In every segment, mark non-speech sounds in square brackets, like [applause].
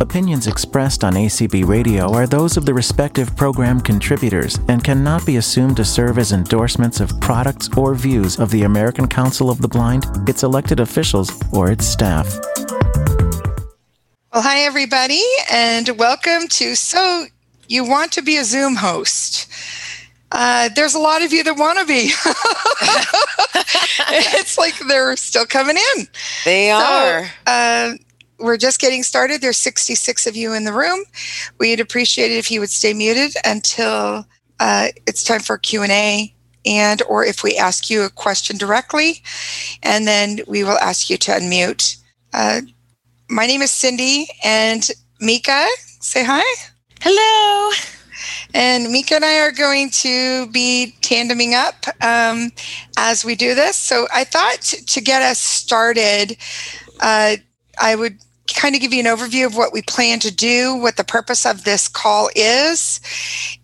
Opinions expressed on ACB Radio are those of the respective program contributors and cannot be assumed to serve as endorsements of products or views of the American Council of the Blind, its elected officials, or its staff. Well, hi, everybody, and welcome to So You Want to Be a Zoom Host. Uh, there's a lot of you that want to be. [laughs] [laughs] it's like they're still coming in. They are. uh, we're just getting started. There's 66 of you in the room. We'd appreciate it if you would stay muted until uh, it's time for Q&A and or if we ask you a question directly, and then we will ask you to unmute. Uh, my name is Cindy, and Mika, say hi. Hello. And Mika and I are going to be tandeming up um, as we do this. So I thought to get us started, uh, I would kind of give you an overview of what we plan to do, what the purpose of this call is.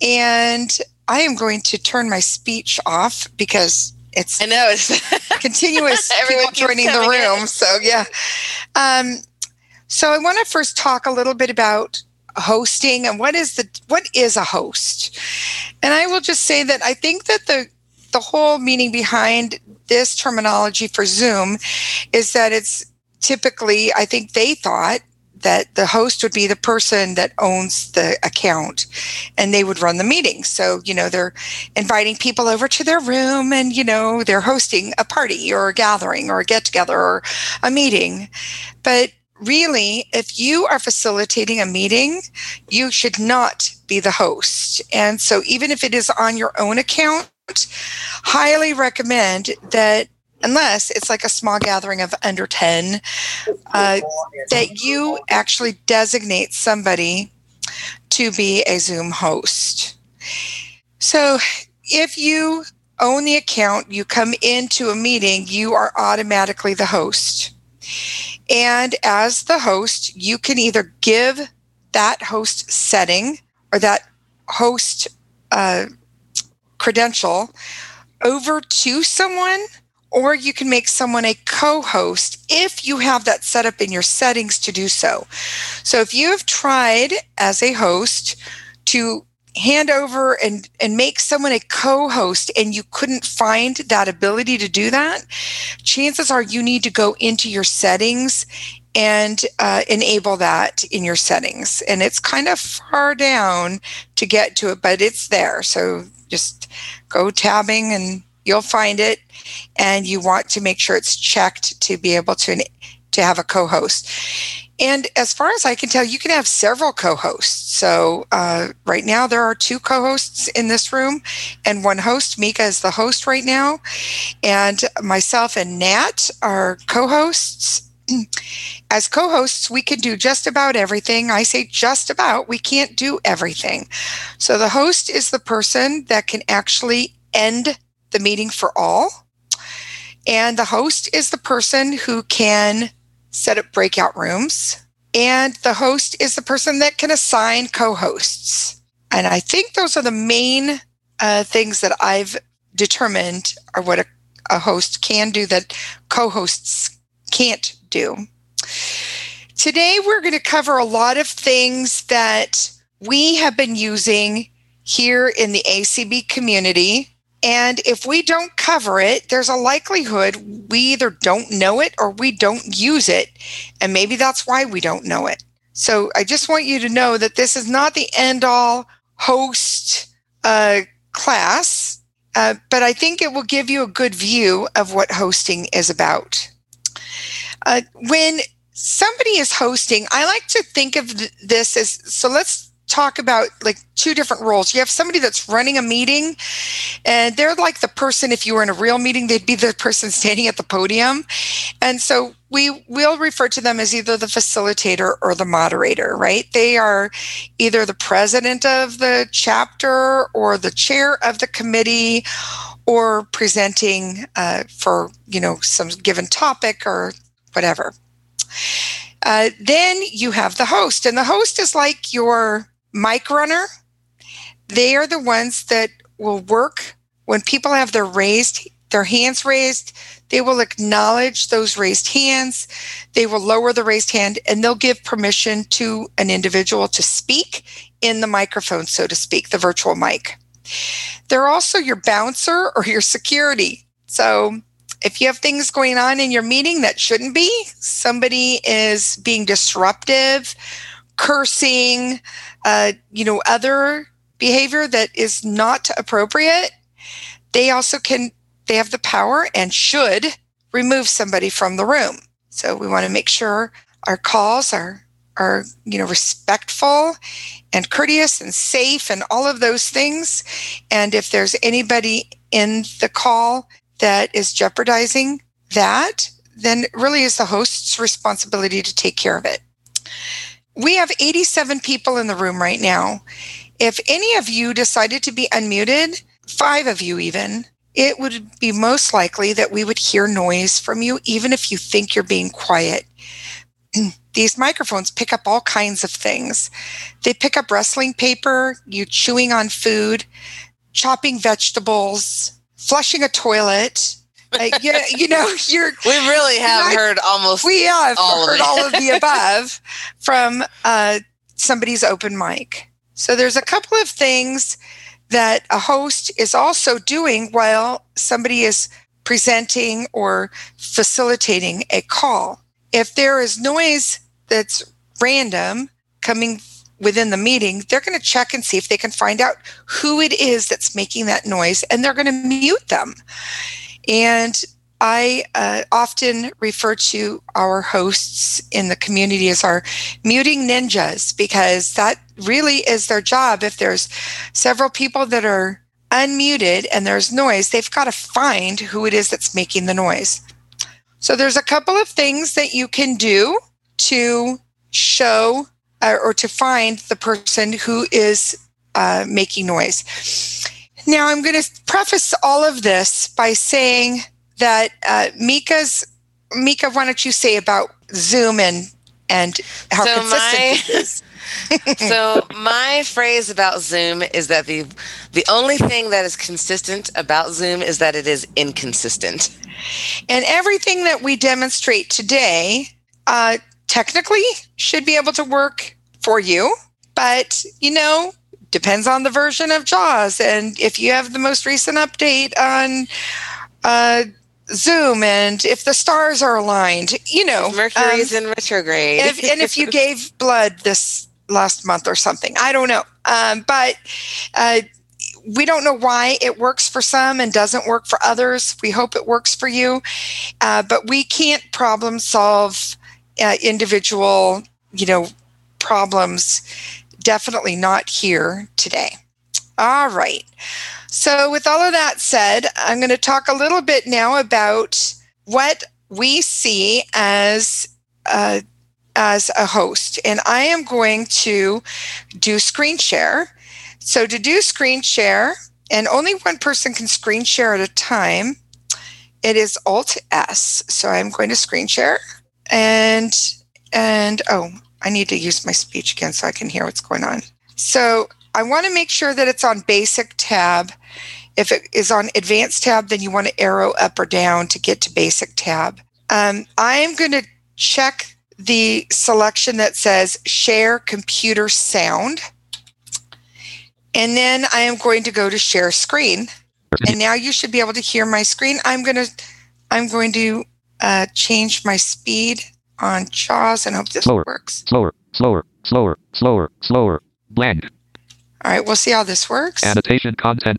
And I am going to turn my speech off because it's I know it's [laughs] continuous [laughs] people joining the room. In. So yeah. Um, so I want to first talk a little bit about hosting and what is the what is a host. And I will just say that I think that the the whole meaning behind this terminology for Zoom is that it's typically, I think they thought that the host would be the person that owns the account and they would run the meeting. So, you know, they're inviting people over to their room and, you know, they're hosting a party or a gathering or a get together or a meeting. But really, if you are facilitating a meeting, you should not be the host. And so, even if it is on your own account, highly recommend that unless it's like a small gathering of under 10, uh, that you actually designate somebody to be a Zoom host. So if you own the account, you come into a meeting, you are automatically the host. And as the host, you can either give that host setting or that host uh, credential over to someone or you can make someone a co-host if you have that set up in your settings to do so. So if you have tried as a host to hand over and and make someone a co-host and you couldn't find that ability to do that chances are you need to go into your settings and uh, enable that in your settings and it's kind of far down to get to it but it's there so just go tabbing and you'll find it and you want to make sure it's checked to be able to to have a co-host and as far as i can tell you can have several co-hosts so uh, right now there are two co-hosts in this room and one host mika is the host right now and myself and nat are co-hosts [clears throat] as co hosts, we can do just about everything. I say just about, we can't do everything. So the host is the person that can actually end the meeting for all. And the host is the person who can set up breakout rooms. And the host is the person that can assign co hosts. And I think those are the main uh, things that I've determined are what a, a host can do that co hosts can't do. Today, we're going to cover a lot of things that we have been using here in the ACB community and if we don't cover it, there's a likelihood we either don't know it or we don't use it. And maybe that's why we don't know it. So I just want you to know that this is not the end all host uh, class, uh, but I think it will give you a good view of what hosting is about. Uh, when somebody is hosting, I like to think of th- this as so let's talk about like two different roles. You have somebody that's running a meeting, and they're like the person, if you were in a real meeting, they'd be the person [laughs] standing at the podium. And so we will refer to them as either the facilitator or the moderator, right? They are either the president of the chapter or the chair of the committee or presenting uh, for, you know, some given topic or whatever. Uh, then you have the host, and the host is like your Mic Runner, they are the ones that will work when people have their raised their hands raised, they will acknowledge those raised hands. They will lower the raised hand and they'll give permission to an individual to speak in the microphone, so to speak, the virtual mic. They're also your bouncer or your security. So if you have things going on in your meeting that shouldn't be, somebody is being disruptive, cursing, uh, you know, other behavior that is not appropriate, they also can they have the power and should remove somebody from the room. So we want to make sure our calls are are you know respectful and courteous and safe and all of those things. And if there's anybody in the call that is jeopardizing that, then really is the host's responsibility to take care of it. We have 87 people in the room right now. If any of you decided to be unmuted, five of you even, it would be most likely that we would hear noise from you, even if you think you're being quiet. [clears throat] These microphones pick up all kinds of things. They pick up wrestling paper, you chewing on food, chopping vegetables, flushing a toilet. Uh, you, you know, [laughs] you're. We really have heard almost. We have all heard of all of the [laughs] above from uh, somebody's open mic. So there's a couple of things that a host is also doing while somebody is presenting or facilitating a call. If there is noise that's random coming within the meeting, they're going to check and see if they can find out who it is that's making that noise and they're going to mute them. And I uh, often refer to our hosts in the community as our muting ninjas because that really is their job. If there's several people that are unmuted and there's noise, they've got to find who it is that's making the noise. So there's a couple of things that you can do to show uh, or to find the person who is uh, making noise. Now, I'm going to preface all of this by saying that uh, Mika's Mika, why don't you say about Zoom and and how so consistent my, it is? [laughs] [laughs] so my phrase about Zoom is that the the only thing that is consistent about Zoom is that it is inconsistent. And everything that we demonstrate today, uh, technically, should be able to work for you, but you know, depends on the version of JAWS. And if you have the most recent update on uh, Zoom and if the stars are aligned, you know, Mercury's um, in retrograde. if, and if you [laughs] gave blood this last month or something, I don't know. Um, but uh, we don't know why it works for some and doesn't work for others. We hope it works for you, uh, but we can't problem solve uh, individual, you know, problems. Definitely not here today. All right. So, with all of that said, I'm going to talk a little bit now about what we see as uh, as a host, and I am going to do screen share. So, to do screen share, and only one person can screen share at a time. It is Alt S. So I'm going to screen share, and and oh, I need to use my speech again so I can hear what's going on. So I want to make sure that it's on basic tab. If it is on advanced tab, then you want to arrow up or down to get to basic tab. Um, I am going to check the selection that says share computer sound. And then I am going to go to share screen. And now you should be able to hear my screen. I'm going to I'm going to uh, change my speed on JAWS and hope this slower, works. Slower, slower, slower, slower, slower. Blank. All right, we'll see how this works. Annotation content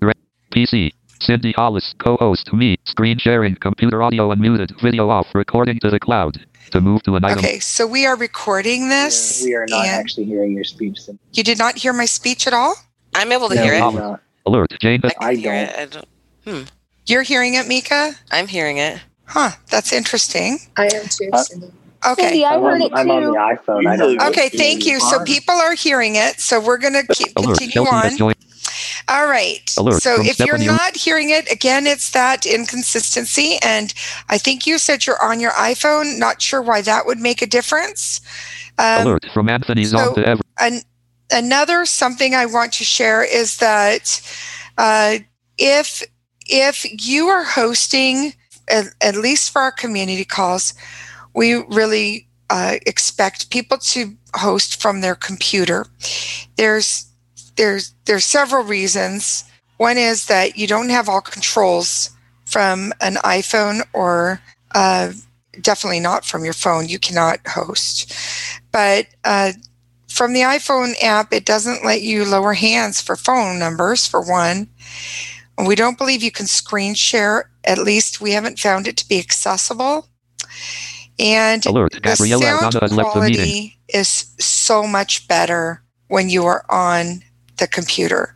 PC. Cindy Hollis, co-host me, screen sharing, computer audio unmuted, video off, recording to the cloud. To move to an item. Okay, so we are recording this. we are not actually hearing your speech. You did not hear my speech at all? I'm able to No, hear it. I'm not. Alert, Jane. I, I don't. it. I don't. Hmm. You're hearing it, Mika? I'm hearing it. Huh, that's interesting. I am too, Uh, Cindy. Okay. Cindy, I I'm heard on, it I'm on the iPhone. I don't know Okay, thank you. So people are hearing it. So we're going to keep Alert, continue on. All right. Alert So from if you're Stephanie. not hearing it, again, it's that inconsistency. And I think you said you're on your iPhone. Not sure why that would make a difference. Um, Alert from Anthony so- Zong to Ever. an, another something I want to share is that uh, if if you are hosting, at, at least for our community calls, we really uh, expect people to host from their computer. There's there's there's several reasons. One is that you don't have all controls from an iPhone or uh, definitely not from your phone. You cannot host, but uh, from the iPhone app, it doesn't let you lower hands for phone numbers. For one, we don't believe you can screen share. At least we haven't found it to be accessible. And Alert, the Gabriella sound Aranda has left the meeting. quality is so much better when you are on the computer.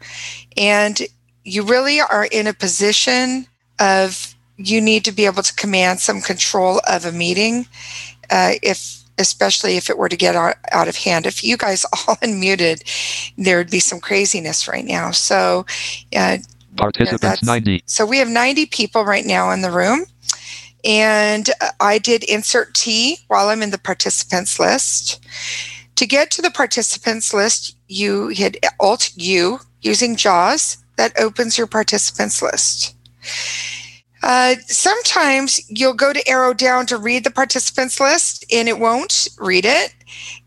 And you really are in a position of you need to be able to command some control of a meeting uh, if especially if it were to get out, out of hand if you guys [laughs] all unmuted there would be some craziness right now so uh, Participants that's- 90. so we have 90 people right now in the room. And I did insert T while I'm in the participants list. To get to the participants list, you hit Alt U using JAWS. That opens your participants list. Uh, sometimes you'll go to arrow down to read the participants list and it won't read it.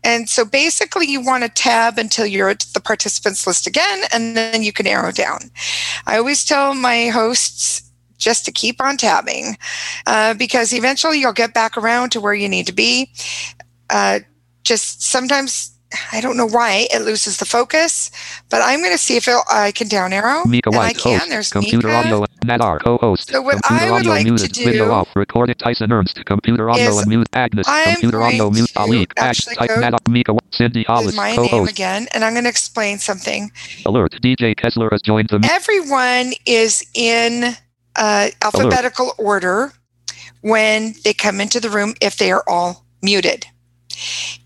And so basically, you want to tab until you're at the participants list again, and then you can arrow down. I always tell my hosts just to keep on tabbing uh, because eventually you'll get back around to where you need to be. Uh, just sometimes, I don't know why it loses the focus, but I'm going to see if I can down arrow. Mika and I White, can. host. There's Computer Mika. audio, Nadar, co-host. So what Computer I would audio like to muted, video do off, recorded Tyson Ernst. Computer audio and mute Agnes. I'm Computer audio to Ali. Ag, actually type go Nadar, Mika Cindy Hollis, my name co-host. again, and I'm going to explain something. Alert, DJ Kessler has joined the. Everyone is in uh, alphabetical order when they come into the room if they are all muted.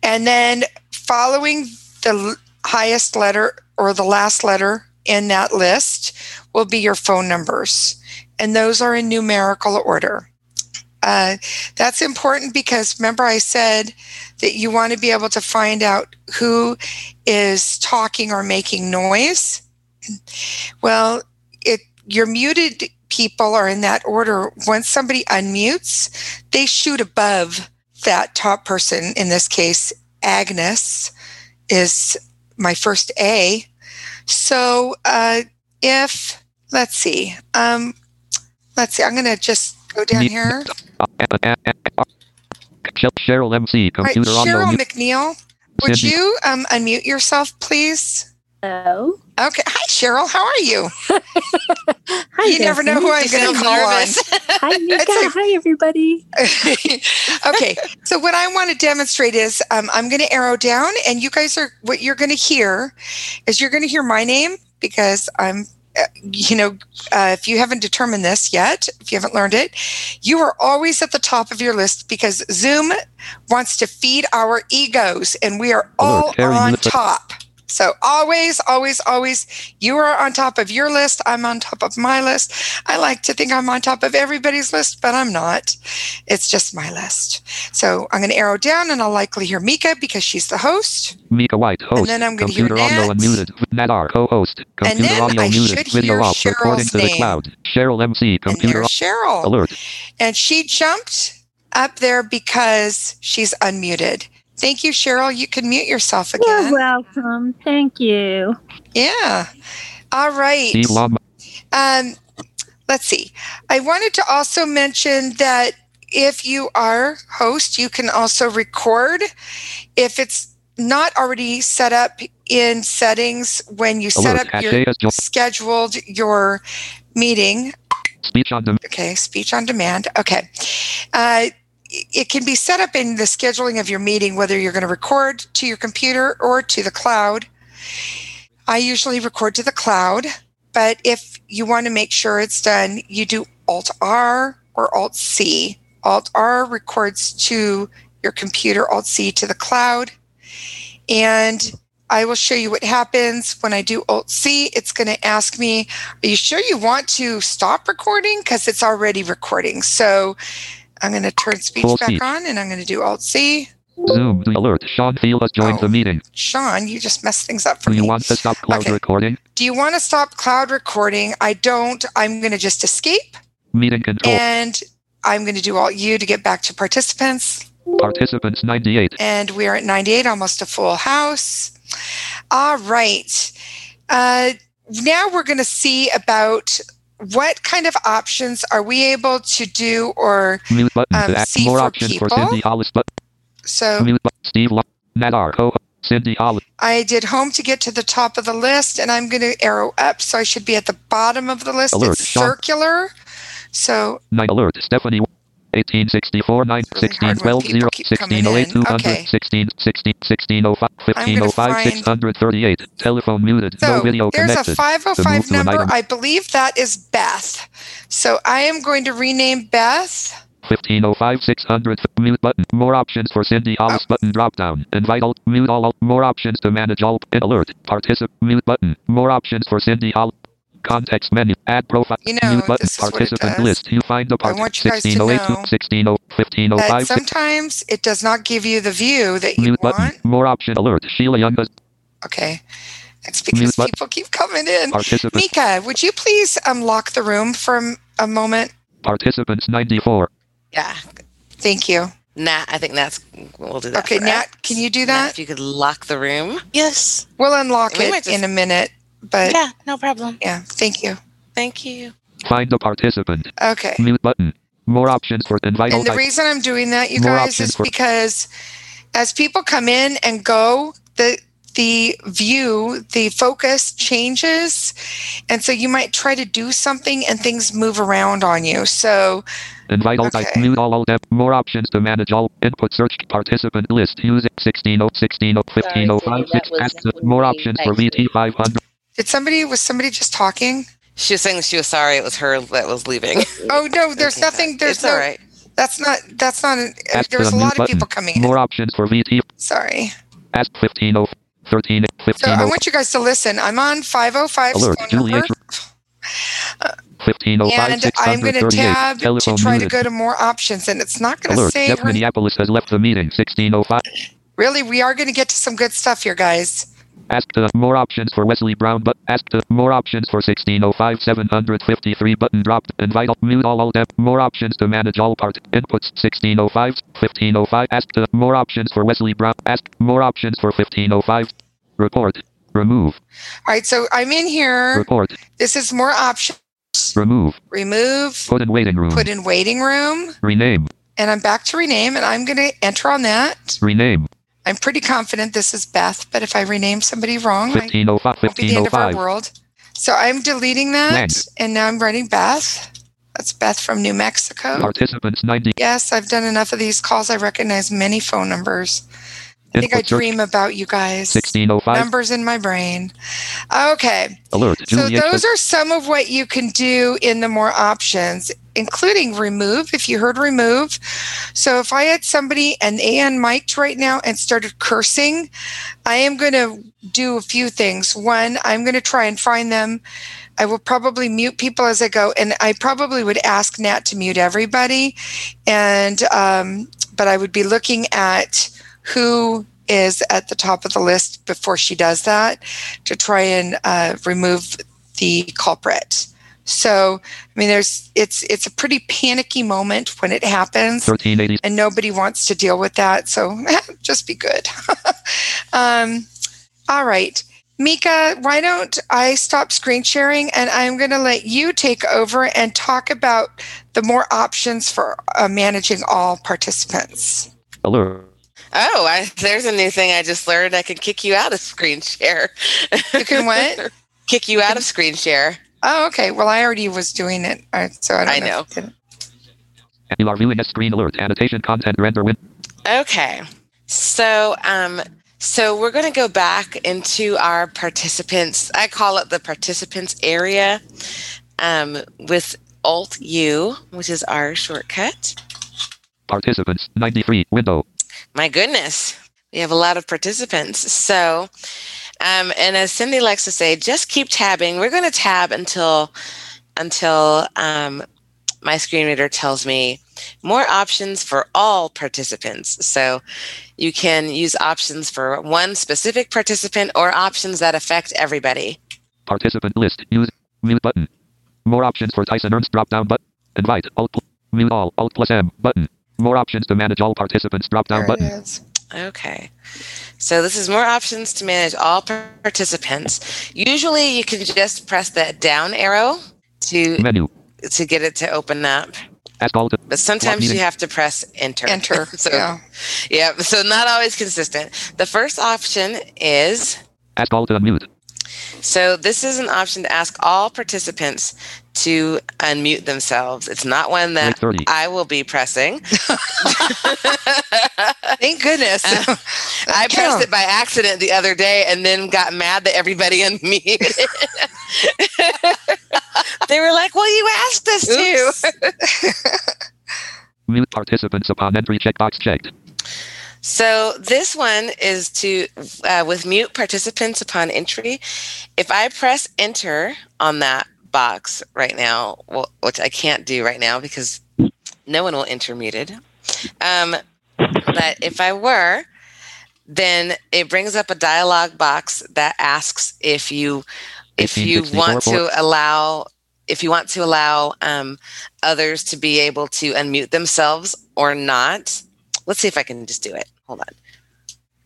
And then following the highest letter or the last letter in that list will be your phone numbers. And those are in numerical order. Uh, that's important because remember, I said that you want to be able to find out who is talking or making noise. [clears throat] Well, it, you're muted people are in that order. Once somebody unmutes, they shoot above that top person. In this case, Agnes is my first A. So uh, if let's see, um, let's see, I'm going to just go down here. Cheryl MC, computer audio Cheryl. McNeil, would you um, unmute yourself, please? Hello. Okay. Hi, Cheryl. How are you? [laughs] Hi. you never know who I'm going to call on. Hi, [laughs] Mika. It's Hi, everybody. [laughs] okay. So what I want to demonstrate is um, I'm going to arrow down, and you guys are what you're going to hear is you're going to hear my name because I'm. uh, You know, uh, if you haven't determined this yet, if you haven't learned it, you are always at the top of your list because Zoom wants to feed our egos, and we are all Alert, on top. So always, always, always, you are on top of your list. I'm on top of my list. I like to think I'm on top of everybody's list, but I'm not. It's just my list. So I'm going to arrow down and I'll likely hear Mika because she's the host. Mika White, host. And then I'm gonna hear computer audio Nat. unmuted. Nadar, co-host. Computer then audio I muted. should Video hear off. Cheryl's to the name. cloud. Cheryl MC, And computer there's Cheryl. alert. And she jumped up there because she's unmuted. Thank you, Cheryl. You can mute yourself again. You're again. welcome. Thank you. Yeah. All right. Um, let's see. I wanted to also mention that if you are host, you can also record. If it's not already set up in settings when you set alert. up your Cache scheduled your meeting, Speech on demand. okay, speech on demand. Okay. Uh, it can be set up in the scheduling of your meeting, whether you're going to record to your computer or to the cloud. I usually record to the cloud, but if you want to make sure it's done, you do Alt R or Alt C. Alt R records to your computer, Alt C to the cloud. And I will show you what happens when I do Alt C. It's going to ask me, Are you sure you want to stop recording? Because it's already recording. So I'm going to turn speech Full back on and I'm going to do Alt C. Zoom to alert. Sean Field has joined Oh. the meeting. Sean, you just messed things up for Do you me. want to stop cloud Okay. recording? Do you want to stop cloud recording? I don't. I'm going to just escape Meeting control. and I'm going to do Alt U to get back to participants. Participants 98. And we are at 98, almost a full house. All right. Uh, now we're going to see about what kind of options are we able to do or Um, see More for options for. Cindy Hollis. But so. Steve Lo- Nadar. Cindy Hollis. I did home to get to the top of the list and I'm going to arrow up. So I should be at the bottom of the list. Alert, it's circular. So 9 alert. Stephanie. 1864 9 Really 16 hard when 12 people 0 keep coming 1608 in. 200 Okay. 16 16 1605 1505 find- 638 telephone muted no So video there's connected a 505 To move to an number. I believe that is Beth. So I am going to rename Beth. 1505 600 mute button more options for Cindy Hollis Oh. button drop down invite alt mute all alt more options to manage all and alert participant mute button more options for Cindy Hollis context menu add profile You know, mute button what it participant does. list you find the I part want you guys to 1608 know 16 That 1505 sometimes it does not give you the view that you mute want. button more option alert Sheila Young has Okay. That's Mute because button. people keep coming in. Mika, would you please um, unlock the room for a moment? participants 94 Yeah. Thank you. Nat, I think that's We'll do that. Okay, for Nat, us. can you do that? Nat, that? if you could lock the room. Yes. We'll unlock We it just- in a minute, but yeah. yeah, no problem. Yeah, thank you. Thank you. find the participant Okay. mute button more options for invite And the type- reason I'm doing that, you More guys, is for- because as people come in and go, the the view, the focus changes, and so you might try to do something and things move around on you. So Invite all type, Okay. mute all all depth, more options to manage all, input search participant list, use 16 16 15 Sorry, 05 6 ask more options for nice. VT 500. Did somebody was somebody just talking? She was saying she was sorry it was her that was leaving. [laughs] Oh no, there's nothing. There's it's no. all right. That's not. That's not. An, Ask there's a mute lot of people coming in. More options for VT, Sorry. ask 15 0 13 So 15 I oh. want you guys to listen. I'm on 505 alert, phone Julie number. H. 15 05 and I'm going to tab to telephone try to go to more options, and it's not going to Alert, say Jeff her. Minneapolis has left the meeting, 1605. Really, we are going to get to some good stuff here, guys. Ask the more options for Wesley Brown, but ask the more options for 1605 753 button dropped. Invite all, mute all all depth. More options to manage all part inputs 1605 1505. Ask the more options for Wesley Brown. Ask more options for 1505. Report. Remove. All right, so I'm in here. Report. This is more options. Remove. Remove, Put in waiting room. put in waiting room, Rename. and I'm back to rename, and I'm going to enter on that. Rename. I'm pretty confident this is Beth, but if I rename somebody wrong, I 1505 won't be the end of our oh world. So I'm deleting that, Lang. and now I'm writing Beth. That's Beth from New Mexico. Participants 90. Yes, I've done enough of these calls. I recognize many phone numbers. I think I search dream about you guys. 1605. Numbers in my brain. Okay. Alert. So those are some of what you can do in the more options, including remove, if you heard remove. So if I had somebody and they unmiked right now and started cursing, I am going to do a few things. One, I'm going to try and find them. I will probably mute people as I go, and I probably would ask Nat to mute everybody, and um, but I would be looking at who is at the top of the list before she does that to try and uh, remove the culprit. So, I mean, there's it's it's a pretty panicky moment when it happens, and nobody wants to deal with that. So, [laughs] just be good. [laughs] um, all right, Mika, why don't I stop screen sharing and I'm going to let you take over and talk about the more options for uh, managing all participants. Alert. Oh, I, there's a new thing I just learned. I can kick you out of screen share. You can what? [laughs] kick you out of screen share. Oh, okay. Well, I already was doing it, so I don't I know. know. if it did. You are viewing a screen alert. Annotation content render win. Okay. So, um, so we're going to go back into our participants. I call it the participants area um, with Alt U, which is our shortcut. Participants 93. Window. My goodness, we have a lot of participants. So, um, and as Cindy likes to say, just keep tabbing. We're going to tab until until um, my screen reader tells me more options for all participants. So you can use options for one specific participant or options that affect everybody. Participant list. Use mute button. More options for Tyson Ernst drop down button. Invite. Alt. pl- Mute all. Alt plus M button. More options to manage all participants drop down There button. is. Okay. So this is more options to manage all participants. Usually you can just press that down arrow to Menu. to get it to open up. Ask all to But sometimes you have to press enter. Enter. [laughs] so yeah. yeah, so not always consistent. The first option is ask all to unmute. Uh, so this is an option to ask all participants to unmute themselves. It's not one that I will be pressing. [laughs] Thank goodness. Uh, I pressed it by accident the other day and then got mad that everybody [laughs] unmuted. they were like, "Well, you asked us to." Mute participants upon entry checkbox checked. So this one is to uh, with mute participants upon entry. If I press enter on that box right now, well, which I can't do right now because no one will enter muted. Um, but if I were, then it brings up a dialog box that asks if you if you want to allow if you want to allow um, others to be able to unmute themselves or not. Let's see if I can just do it. Hold on.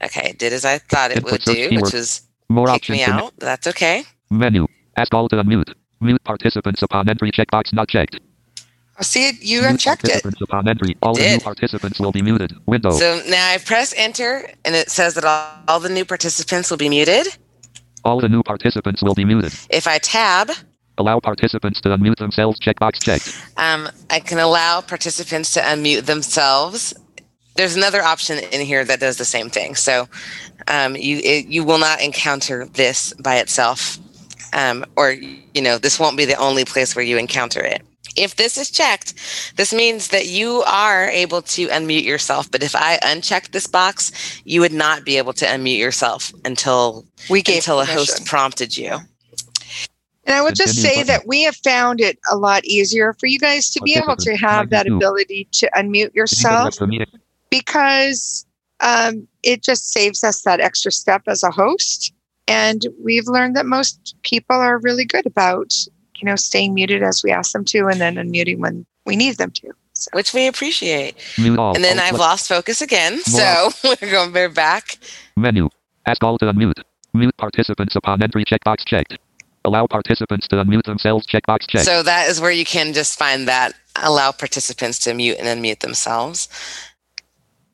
Okay, it did as I thought it would do, which was More kick options me out. That's okay. menu. Ask all to unmute. Mute participants upon entry checkbox not checked. See it. You Mute have checked it. upon entry. All the new participants will be muted. Window. So now I press enter, and it says that all, all the new participants will be muted. all the new participants will be muted. If I tab, Allow participants to unmute themselves checkbox checked. um, I can allow participants to unmute themselves. There's another option in here that does the same thing. So um, you it, you will not encounter this by itself, um, or you know this won't be the only place where you encounter it. If this is checked, this means that you are able to unmute yourself. But if I uncheck this box, you would not be able to unmute yourself until We gave until a host prompted you. And I would just say button. that we have found it a lot easier for you guys to be able to have that ability to unmute yourself because um, it just saves us that extra step as a host. And we've learned that most people are really good about, you know, staying muted as we ask them to and then unmuting when we need them to. So, which we appreciate. Mute all. And then Alt I've plus- lost focus again, so [laughs] we're going we're back. Menu. Ask all to unmute. Mute participants upon entry checkbox checked. Allow participants to unmute themselves checkbox checked. So that is where you can just find that allow participants to mute and unmute themselves.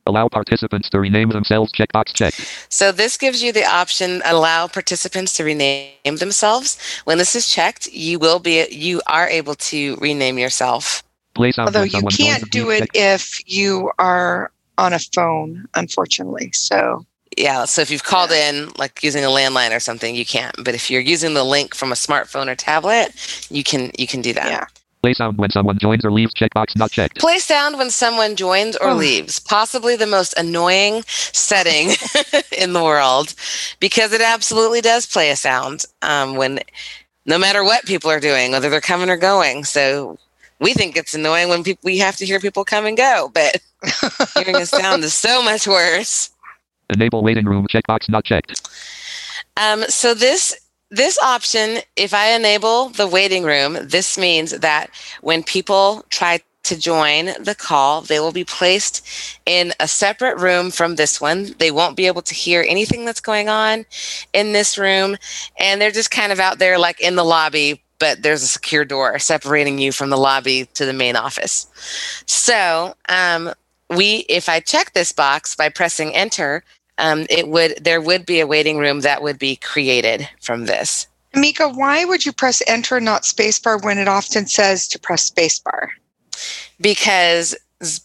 Allow participants to rename themselves checkbox check. So this gives you the option allow participants to rename themselves. When this is checked, you will be you are able to rename yourself. Play sound although you can't do meeting it if you are on a phone, unfortunately. So, Yeah, so if you've called in like using a landline or something, you can't. But if you're using the link from a smartphone or tablet, you can you can do that. yeah. Play sound when someone joins or leaves checkbox not checked. Play sound when someone joins or Oh. leaves. Possibly the most annoying setting [laughs] in the world because it absolutely does play a sound um, when no matter what people are doing, whether they're coming or going. So we think it's annoying when peop we have to hear people come and go, but [laughs] hearing a sound is so much worse. Enable waiting room checkbox not checked. Um, so this this option, if I enable the waiting room, this means that when people try to join the call, they will be placed in a separate room from this one. They won't be able to hear anything that's going on in this room, and they're just kind of out there like in the lobby, but there's a secure door separating you from the lobby to the main office. So, um, we if I check this box by pressing enter, um, it would there would be a waiting room that would be created from this Mika, why would you press enter not spacebar when it often says to press spacebar? because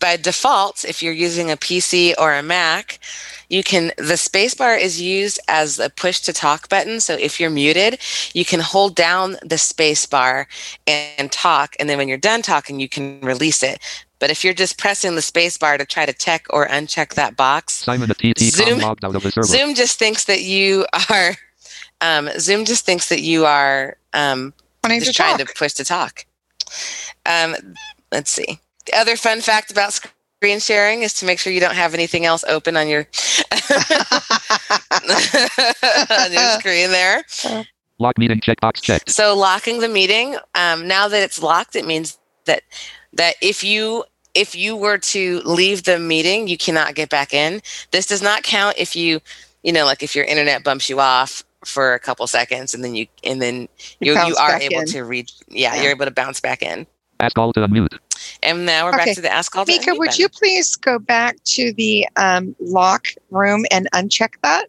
by default if you're using a pc or a mac you can the spacebar is used as a push to talk button so if you're muted you can hold down the spacebar and talk and then when you're done talking you can release it but if you're just pressing the spacebar to try to check or uncheck that box Simon at TT Zoom- out of the. Zoom just thinks that you are um, Zoom just thinks that you are um, just to trying talk. to push to talk. Um, let's see. The other fun fact about screen sharing is to make sure you don't have anything else open on your on your [laughs] screen there. Lock meeting checkbox checked. So locking the meeting, um, now that it's locked, it means that that if you if you were to leave the meeting, you cannot get back in. This does not count if you, you know, like if your internet bumps you off for a couple seconds and then you and then You you, you, are able in. to read. Yeah, Yeah. you're able to bounce back in. Ask all to unmute. And now we're Okay. back to the ask all. to Mika, would you please go back to the um, lock room and uncheck that?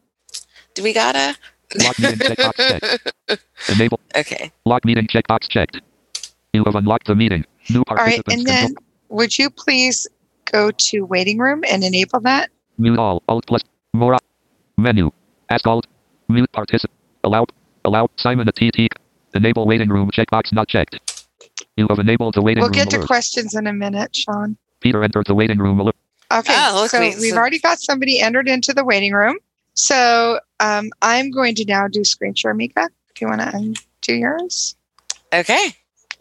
Do we gotta? Lock meeting checkbox checked. [laughs] Enable. Okay. Lock meeting checkbox checked. You have unlocked the meeting. New All right, and can then would you please go to waiting room and enable that? Mute all. Alt plus. More. Menu. Ask alt. Mute participant. Allow. Allow. Simon a TT. Enable waiting room checkbox not checked. You have enabled the waiting We'll room get to alert. questions in a minute, Sean. Peter entered the waiting room alert. Okay, Oh, so we- we've so- already got somebody entered into the waiting room. So um, I'm going to now do screen share, Mika. Do you want to undo yours? Okay.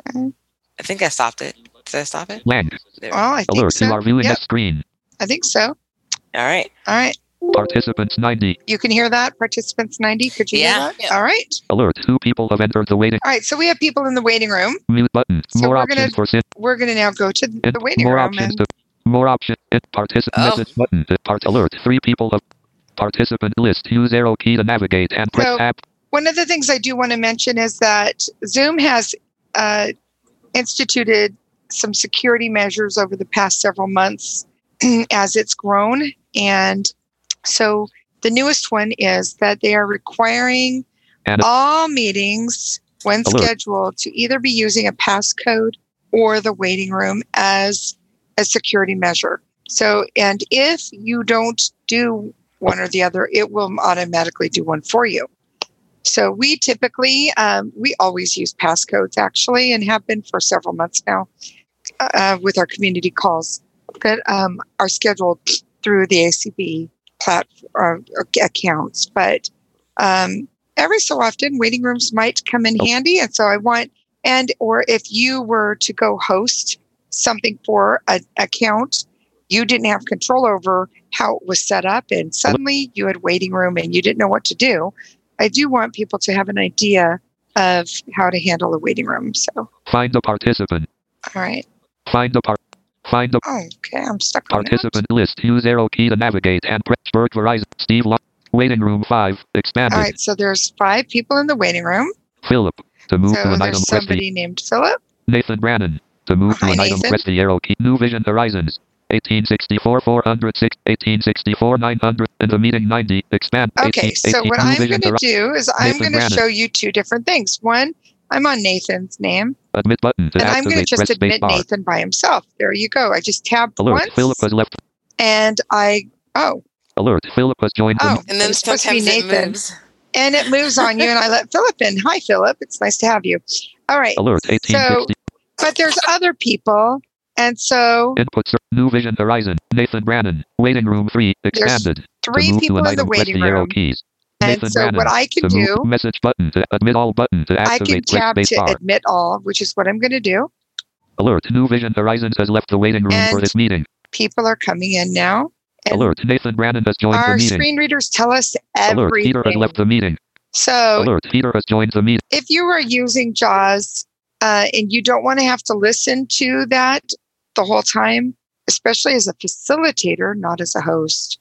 Okay. I think I stopped it. Did I stop it? Lang. There. Well, I think Alert. so. You are viewing Yep, the screen. I think so. All right. All right. Participants 90. You can hear that? Participants 90. Could you Yeah. hear that? Yeah. All right. Alert. Two people have entered the waiting. All right. So we have people in the waiting room. Mute button. So more we're options gonna- for sit. We're going to now go to the waiting more room. options And to more options. and participant Oh. message button to part alert three people of participant list use arrow key to navigate and press So- tab one of the things I do want to mention is that Zoom has uh, instituted some security measures over the past several months [clears throat] as it's grown. And so the newest one is that they are requiring And- all meetings when Alert. scheduled to either be using a passcode or the waiting room as a security measure. So, and if you don't do one or the other, it will automatically do one for you. So we typically, um, we always use passcodes actually, and have been for several months now uh, with our community calls that um, are scheduled through the ACB platform uh, accounts. But um, every so often, waiting rooms might come in handy, and so I want, and or if you were to go host something for an account, you didn't have control over how it was set up, and suddenly you had waiting room and you didn't know what to do. I do want people to have an idea of how to handle a waiting room. So, find the participant all right. find the part find the okay. I'm stuck participant list use arrow key to navigate and press Berg Verizon Steve Lo- waiting room 5 expanded All right. So there's five people in the waiting room. Philip to move So to an item press the somebody named Philip. Nathan Brannon to move to Hi, an item Nathan. press the arrow key New Vision Horizons 1864 406 1864 900 and the meeting 90 expand Okay. 18, So 18, what I'm going to do is I'm going to show you two different things. One, I'm on Nathan's name, admit button to and I'm going to just admit bar Nathan by himself. There you go. I just tabbed alert once, Philip has left and I oh Alert. Philip has joined oh, And then it's supposed to be sometimes it Nathan, moves. and it moves on you, and I let Philip in. Hi, Philip. It's nice to have you. All right. alert. 1860 But there's other people, and so input ser- New Vision Horizon. Nathan Brannon. Waiting room 3 expanded. three to move to people in the item press waiting the arrow room. keys. And Nathan so what I can do, message button to admit all button to I can activate tab to bar. admit all, which is what I'm going to do. Alert. New Vision Horizons has left the waiting room for this meeting. People are coming in now. Alert. Nathan Brannon has joined the meeting. Our screen readers tell us Alert. Peter has left the meeting. So Alert. Peter has joined the meeting. if you are using JAWS uh, and you don't want to have to listen to that the whole time, especially as a facilitator, not as a host,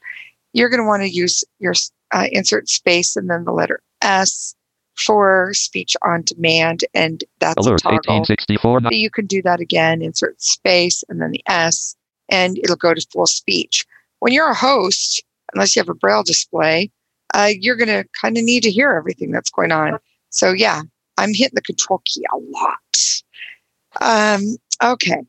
you're going to want to use your uh, insert space and then the letter S for speech on demand. And that's Alert. a toggle. 1864 So you can do that again, insert space and then the S, and it'll go to full speech. When you're a host, unless you have a braille display, uh, you're going to kind of need to hear everything that's going on. So, yeah, I'm hitting the control key a lot. Um, okay.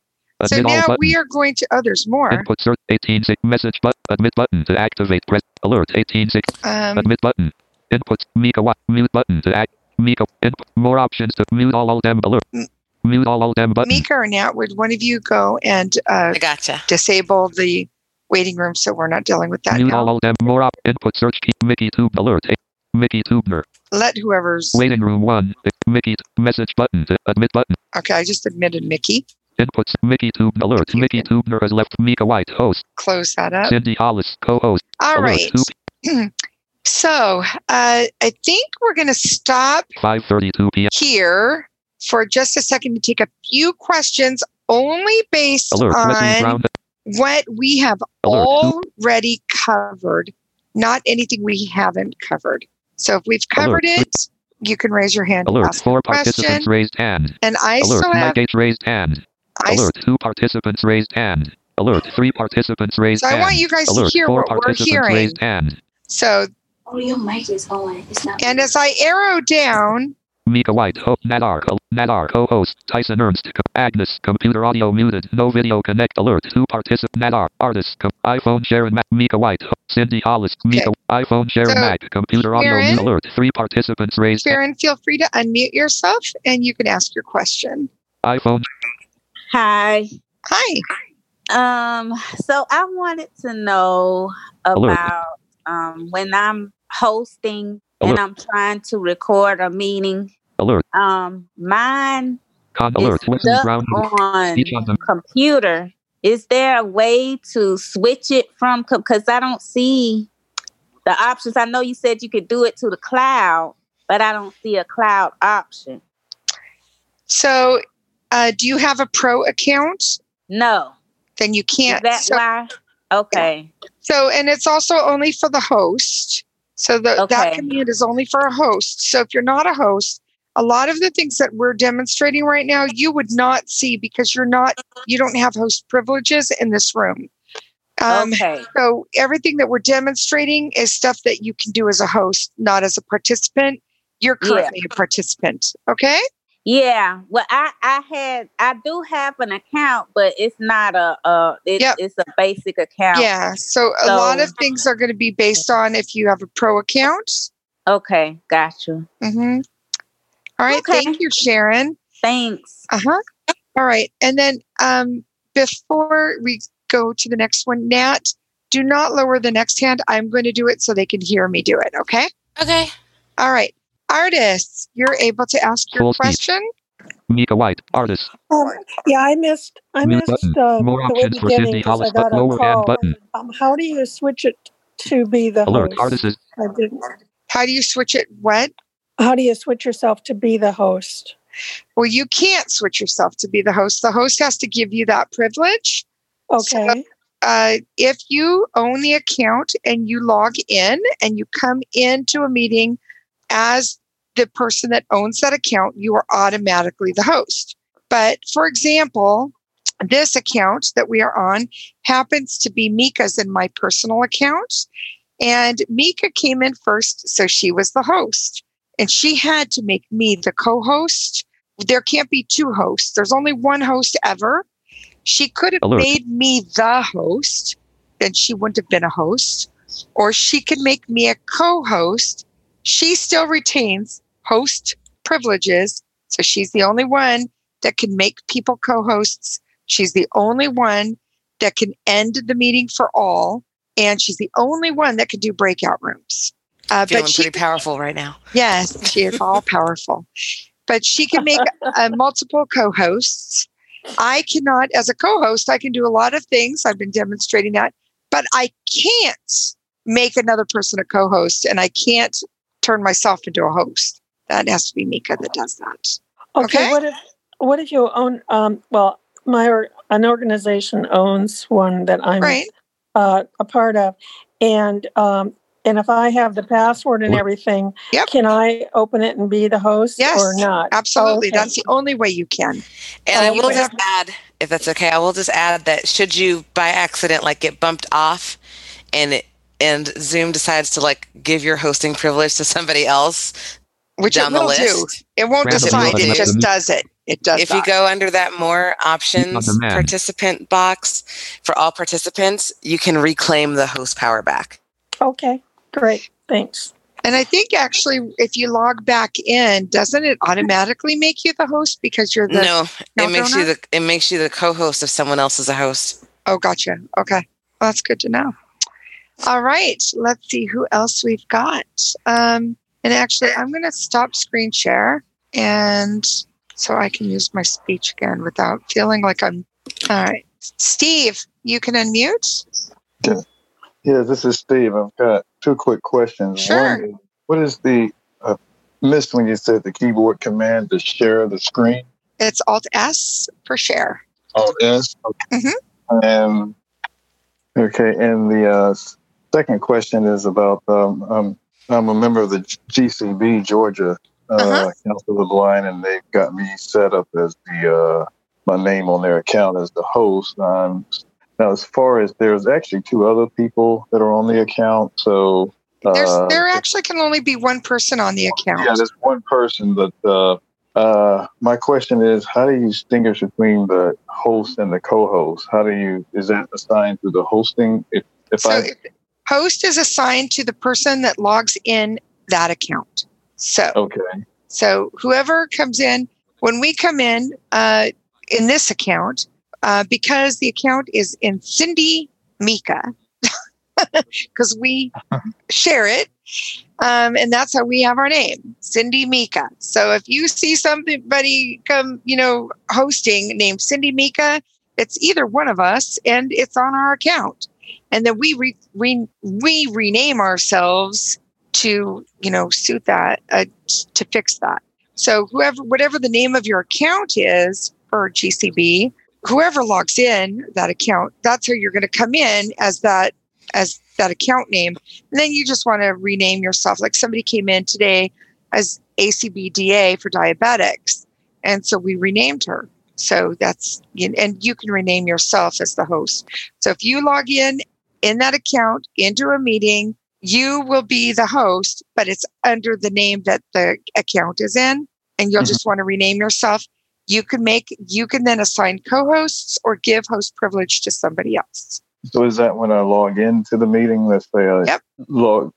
So now button. we are going to, others more. Input cert 186 message but admit button to activate press alert 186 Um, admit button input Mika wa- mute button to act Mika input more options to mute all all dem alert M- mute all all dem button Mika or Nat, would one of you go and uh, I gotcha. disable the waiting room so we're not dealing with that mute all now? all dem more op input search key Mickey Tube alert eh, Mickey Tubner Let whoever's, waiting room 1 eh, Mickey message button to admit button okay, I just admitted Mickey. Inputs. Mickey Tubner. Alert. Mickey Tubner has left. Mika White. Host. Close that up. Cindy Hollis. Co-host. All right. [clears throat] So uh, I think we're going to stop 5:32 p.m. here for just a second to take a few questions only based Alert. On what we have Alert. already covered, not anything we haven't covered. So if we've covered Alert. it, you can raise your hand and Alert. ask Four question. participants raised hand. And I Alert. still have raised hand. I, Alert. Two participants raised hand. Alert. Three participants raised so I hand. want you guys to Alert. hear Four what we're participants hearing. raised hand. So Oh, your mic is on. It's not. and as I arrow down, Mika White, ho- Nadar, co- Nadar, co-host, Tyson Ernst, co- Agnes, computer audio muted, no video connect, alert, two participant, Nadar, artist, co- iPhone Sharon, Mac, Mika White, ho- Cindy Hollis, Mika, iPhone Sharon, So, Mac, computer audio muted, mute, alert, three participants raised, Sharon, feel free to unmute yourself and you can ask your question. iPhone, Hi. Hi. Um, so I wanted to know about um when I'm hosting and I'm trying to record a meeting. alert, Um, mine con, is alert, stuck on computer. Is there a way to switch it from because I don't see the options. I know you said you could do it to the cloud, but I don't see a cloud option. So uh, do you have a pro account? No. Then you can't. that so, why? Okay. so and it's also only for the host. So the, that Okay. command is only for a host. So if you're not a host, a lot of the things that we're demonstrating right now, you would not see because you're not, you don't have host privileges in this room. Um, okay. So everything that we're demonstrating is stuff that you can do as a host, not as a participant. You're Yeah. currently a participant. Okay. Yeah, well, I I had I do have an account, but it's not a uh it, Yep. it's a basic account. Yeah. So a lot of things are going to be based on if you have a pro account. Okay, gotcha. you. hmm All right. Okay. Thank you, Sharon. Thanks. Uh huh. All right. And then um, before we go to the next one, Nat, do not lower the next hand. I'm going to do it so they can hear me do it. Okay. Okay. All right. Artists, you're able to ask your Full speech. question. Mika White, artist, Um, yeah, I missed. I Mute missed button. uh, More the options for beginning Cindy 'cause Hollis, got a lower hand button. Um, how do you switch it to be the alert, host? artist is, I didn't. How do you switch it? What? How do you switch yourself to be the host? Well, you can't switch yourself to be the host. The host has to give you that privilege. Okay. uh, if you own the account and you log in and you come into a meeting as the person that owns that account, you are automatically the host. But for example, this account that we are on happens to be Mika's in my personal account. And Mika came in first, so she was the host. And she had to make me the co host. There can't be two hosts, there's only one host ever. She could have Alert. made me the host, then she wouldn't have been a host. Or she could make me a co host. She still retains host privileges. So she's the only one that can make people co hosts. She's the only one that can end the meeting for all. And she's the only one that can do breakout rooms. Uh, Feeling but pretty powerful right now. Yes, she is all [laughs] powerful. But she can make uh, multiple co hosts. I cannot, as a co host, I can do a lot of things. I've been demonstrating that, but I can't make another person a co host and I can't turn myself into a host. That has to be Mika that does that. Okay. Okay. What if what if you own? Um, well, my or- an organization owns one that I'm Right. uh, a part of, and um, and if I have the password and everything, Yep. can I open it and be the host Yes, or not? Absolutely. Okay. That's the only way you can. And I will would just add, if that's okay, I will just add that should you by accident like get bumped off and it, and Zoom decides to like give your hosting privilege to somebody else Which down it the will do. list. It won't Random decide, button it just does it. It does If you go under that more options participant box for all participants, you can reclaim the host power back. Okay, great. Thanks. And I think actually, if you log back in, doesn't it automatically make you the host because you're the? no, no it makes you the it makes you the co-host if someone else is a host. Oh, gotcha. Okay, well, that's good to know. All right, let's see who else we've got. Um, and actually, I'm going to stop screen share and so I can use my speech again without feeling like I'm. All right, Steve, you can unmute. Yeah, yeah this is Steve. I've got two quick questions. Sure. One, what is the uh, missed when you said the keyboard command to share the screen? It's Alt S for share. Alt S. Mhm. And okay, and the uh, second question is about um, um, I'm a member of the GCB Georgia uh, Uh-huh. Council of the Blind, and they've got me set up as the uh, my name on their account as the host. Um, now, as far as there's actually two other people that are on the account, so There's uh, there actually can only be one person on the account. yeah, there's one person, but uh, uh, my question is, how do you distinguish between the host and the co-host? How do you is that assigned to the hosting? If if so I if- host is assigned to the person that logs in that account. So okay, So whoever comes in, when we come in uh, in this account, uh, because the account is in Cindy Mika, [laughs] because we [laughs] share it, um, and that's how we have our name, Cindy Mika. So if you see somebody come, you know, hosting named Cindy Mika, it's either one of us, and it's on our account, and then we re- re- we rename ourselves to you know suit that uh, to fix that. So whoever whatever the name of your account is for gcb whoever logs in that account that's how you're going to come in as that as that account name. And then you just want to rename yourself. Like somebody came in today as acbda for diabetics. And so we renamed her. So that's and you can rename yourself as the host. So if you log in in that account into a meeting you will be the host, but it's under the name that the account is in, and you'll Mhm. just want to rename yourself. You can make, you can then assign co hosts or give host privilege to somebody else. so is that when I log into the meeting? Let's say I Yep. log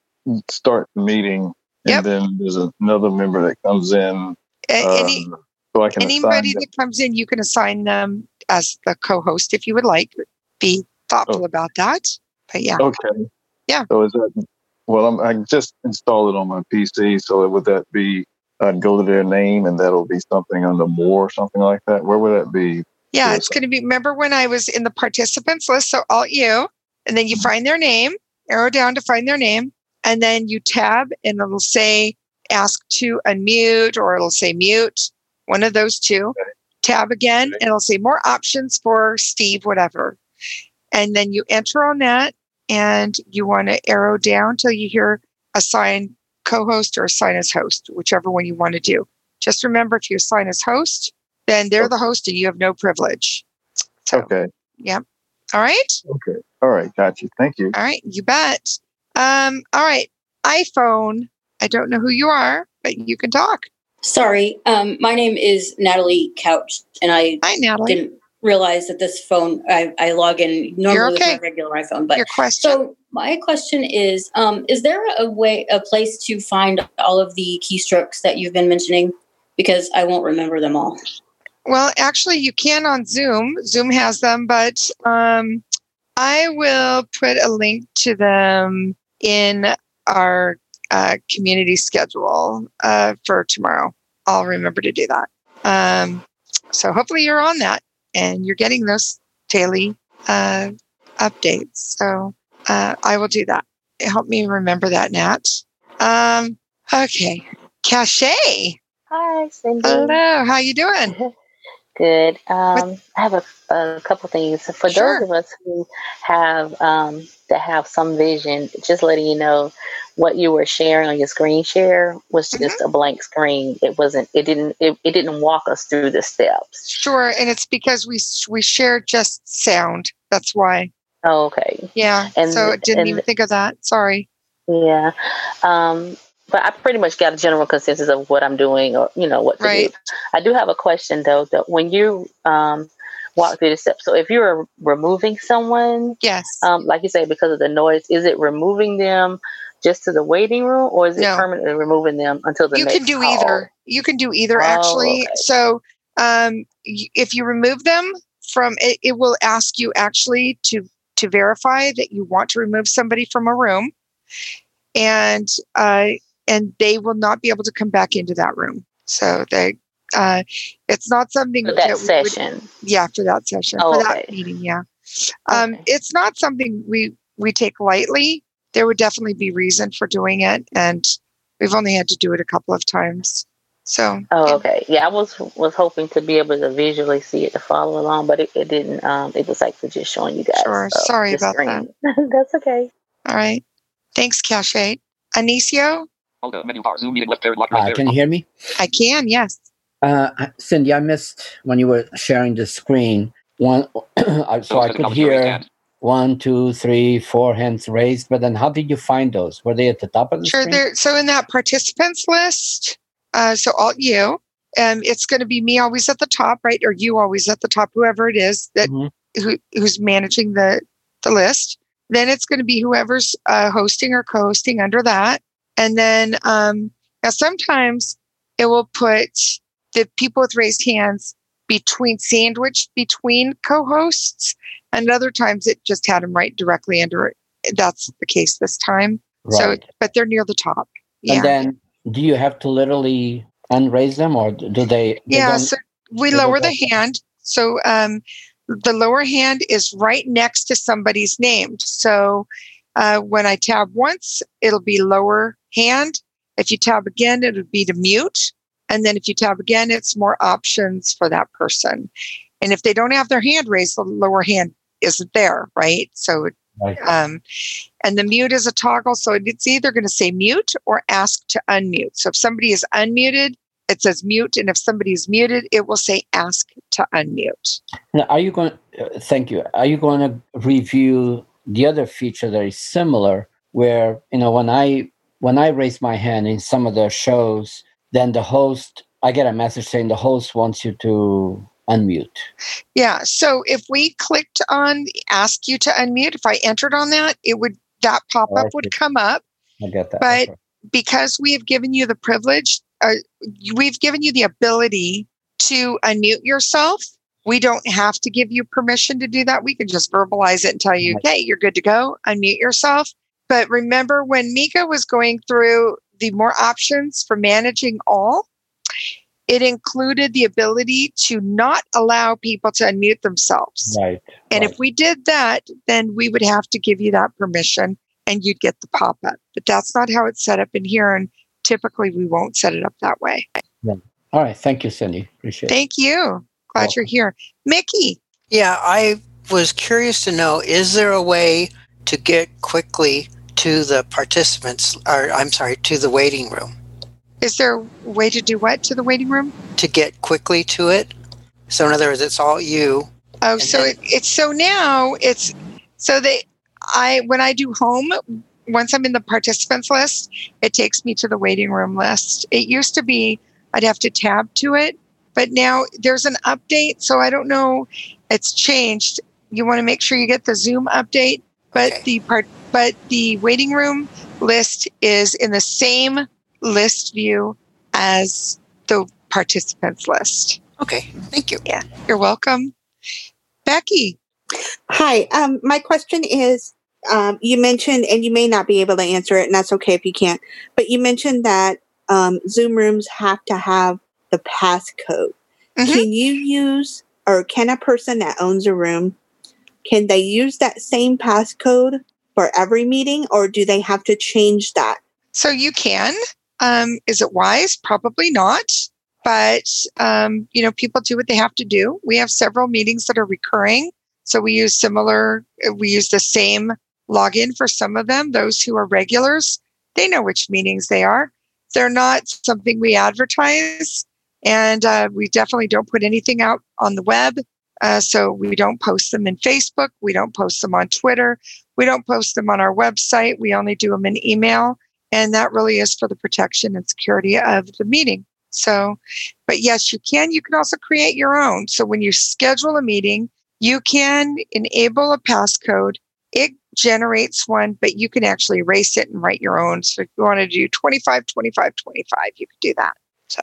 start the meeting, and Yep. then there's another member that comes in. A- Any, um, so I can anybody that comes in, you can assign them as the co host if you would like. Be thoughtful Oh. about that. But yeah, Okay. Yeah. So is that well? I'm, I just installed it on my PC. So would that be? I'd go to their name, and that'll be something under more or something like that. Where would that be? yeah, it's going to be. Remember when I was in the participants list? So alt you, and then you mm-hmm. find their name, arrow down to find their name, and then you tab, and it'll say ask to unmute, or it'll say mute, one of those two. Tab again, and it'll say more options for Steve, whatever. And then you enter on that, and you want to arrow down till you hear assign co-host or assign as host, whichever one you want to do. Just remember, if you assign as host, then they're the host and you have no privilege. So, Okay. all right. Okay. All right. Got you. Thank you. All right. You bet. Um, all right. iPhone. I don't know who you are, but you can talk. Sorry, um, my name is Natalie Couch, and I Hi, Natalie. didn't realize that this phone I, I log in normally okay. with my regular iPhone. But Your question. so my question is: um, Is there a way, a place to find all of the keystrokes that you've been mentioning? Because I won't remember them all. Well, actually, you can on Zoom. Zoom has them, but um, I will put a link to them in our uh, community schedule uh, for tomorrow. I'll remember to do that. Um, so hopefully you're on that and you're getting those daily uh, updates. So uh, I will do that. Help me remember that, Nat. Um, okay, Cache. Hi, Cindy. Hello, how you doing? [laughs] Good. Um, I have a, a couple things for Sure. those of us who have um, that have some vision. Just letting you know, what you were sharing on your screen share was Mm-hmm. just a blank screen. It wasn't. It didn't. It, it didn't walk us through the steps. Sure, and it's because we we share just sound. That's why. Oh, okay. Yeah. And- so I didn't and- even think of that. Sorry. Yeah. Um, but I pretty much got a general consensus of what I'm doing or, you know, what to Right. do. I do have a question though, that when you um, walk through the steps, so if you're removing someone, Yes. um, like you say, because of the noise, is it removing them just to the waiting room or is it No. permanently removing them until the you next can do call? either. You can do either Oh, actually. okay. So um, if you remove them from it, it will ask you actually to to verify that you want to remove somebody from a room, and uh, and they will not be able to come back into that room. So they uh, it's not something For that we would- session. yeah, for that session, Oh, for that meeting. Yeah, um, it's not something we we take lightly. There would definitely be reason for doing it, and we've only had to do it a couple of times. So Oh, okay. Yeah, I was was hoping to be able to visually see it to follow along, but it, it didn't. Um, it was like for just showing you guys. Sure. uh, Sorry about screen. [laughs] That's okay. all right, thanks, Cache. Anicio, Hold up, menu bar, zoom meeting left paired lock right Uh, there. can you hear me? I can. Yes. Uh, Cindy, I missed when you were sharing the screen. One, [clears throat] I- so I could are the raised hear hand. One, two, three, four hands raised. But then, how did you find those? Were they at the top of the Sure. screen? There. So in that participants list, uh, so Alt U, um, it's going to be me always at the top, right, or you always at the top, whoever it is that Mhm. who, who's managing the the list. Then it's going to be whoever's uh, hosting or co-hosting under that, and then um, now sometimes it will put the people with raised hands between sandwiched between co-hosts, and other times it just had them right directly under it. That's the case this time. Right. So, but they're near the top. Yeah. And then, do you have to literally unraise them, or do they? they yeah. So we lower the hand. So um, the lower hand is right next to somebody's name. So uh, when I tab once, it'll be lower hand. If you tab again, it'll be to mute. And then if you tab again, it's more options for that person. And if they don't have their hand raised, the lower hand isn't there, right? So Right. um, and the mute is a toggle. So it's either going to say mute or ask to unmute. So if somebody is unmuted, it says mute. And if somebody is muted, it will say ask to unmute. Now, are you going? Uh, thank you. Are you going to review the other feature that is similar, where you know when I when I raise my hand in some of the shows, then the host I get a message saying the host wants you to unmute. Yeah. So if we clicked on ask you to unmute, if I entered on that, it would, that pop Oh, I up would come up. I get that. But Okay. because we have given you the privilege, uh, we've given you the ability to unmute yourself. We don't have to give you permission to do that. We can just verbalize it and tell you, hey, you're good to go, unmute yourself. But remember when Mika was going through the more options for managing all, it included the ability to not allow people to unmute themselves. Right. And if we did that, then we would have to give you that permission and you'd get the pop up. But that's not how it's set up in here. And typically we won't set it up that way. Yeah. All right. Thank you, Cindy. Appreciate it. Thank you. Glad you're here. Mickey. Yeah, I was curious to know is there a way to get quickly to the participants, or I'm sorry, to the waiting room? Is there a way to do what to the waiting room? To get quickly to it? So, in other words, it's all you. Oh, so it, it's so now it's so they I when I do home once I'm in the participants list, it takes me to the waiting room list. It used to be I'd have to tab to it, but now there's an update, so I don't know. It's changed. You want to make sure you get the Zoom update, but the part but the waiting room list is in the same list view as the participants list. Okay, thank you. Yeah, you're welcome. Becky. Hi. Um, my question is um, you mentioned, and you may not be able to answer it, and that's okay if you can't, but you mentioned that um, Zoom rooms have to have the passcode. Can you use, or can a person that owns a room, can they use that same passcode for every meeting, or do they have to change that? So you can. Um, is it wise? Probably not. But um, you know, people do what they have to do. We have several meetings that are recurring, so we use similar. We use the same login for some of them. Those who are regulars, they know which meetings they are. They're not something we advertise, and uh, we definitely don't put anything out on the web. Uh, so we don't post them in Facebook. We don't post them on Twitter. We don't post them on our website. We only do them in email. And that really is for the protection and security of the meeting. So, but yes, you can. You can also create your own. So when you schedule a meeting, you can enable a passcode. It generates one, but you can actually erase it and write your own. So if you want to do 25, 25, 25, you could do that. So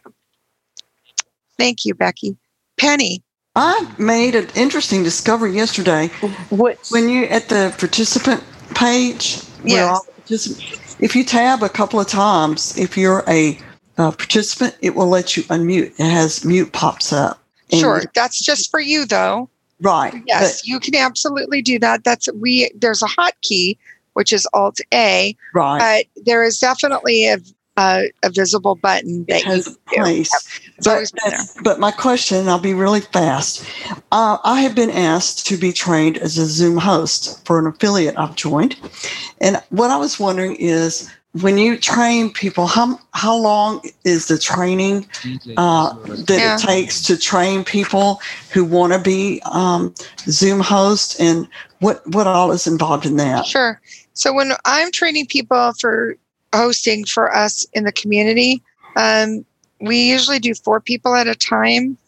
thank you, Becky. Penny. I made an interesting discovery yesterday. What? When you at the participant page, where Yes. all the if you tab a couple of times, if you're a uh, participant, it will let you unmute. It has mute pops up. Sure. That's just for you though. Right. Yes, you can absolutely do that. That's we there's a hotkey which is Alt A. Right. But there is definitely a a, a visible button that has you a can place. It's always But, been there. that's- but my question, I'll be really fast. Uh, I have been asked to be trained as a Zoom host for an affiliate I've joined. And what I was wondering is when you train people, how, how long is the training uh, that Yeah. it takes to train people who want to be um, Zoom hosts and what, what all is involved in that? Sure. So when I'm training people for hosting for us in the community, um, we usually do four people at a time,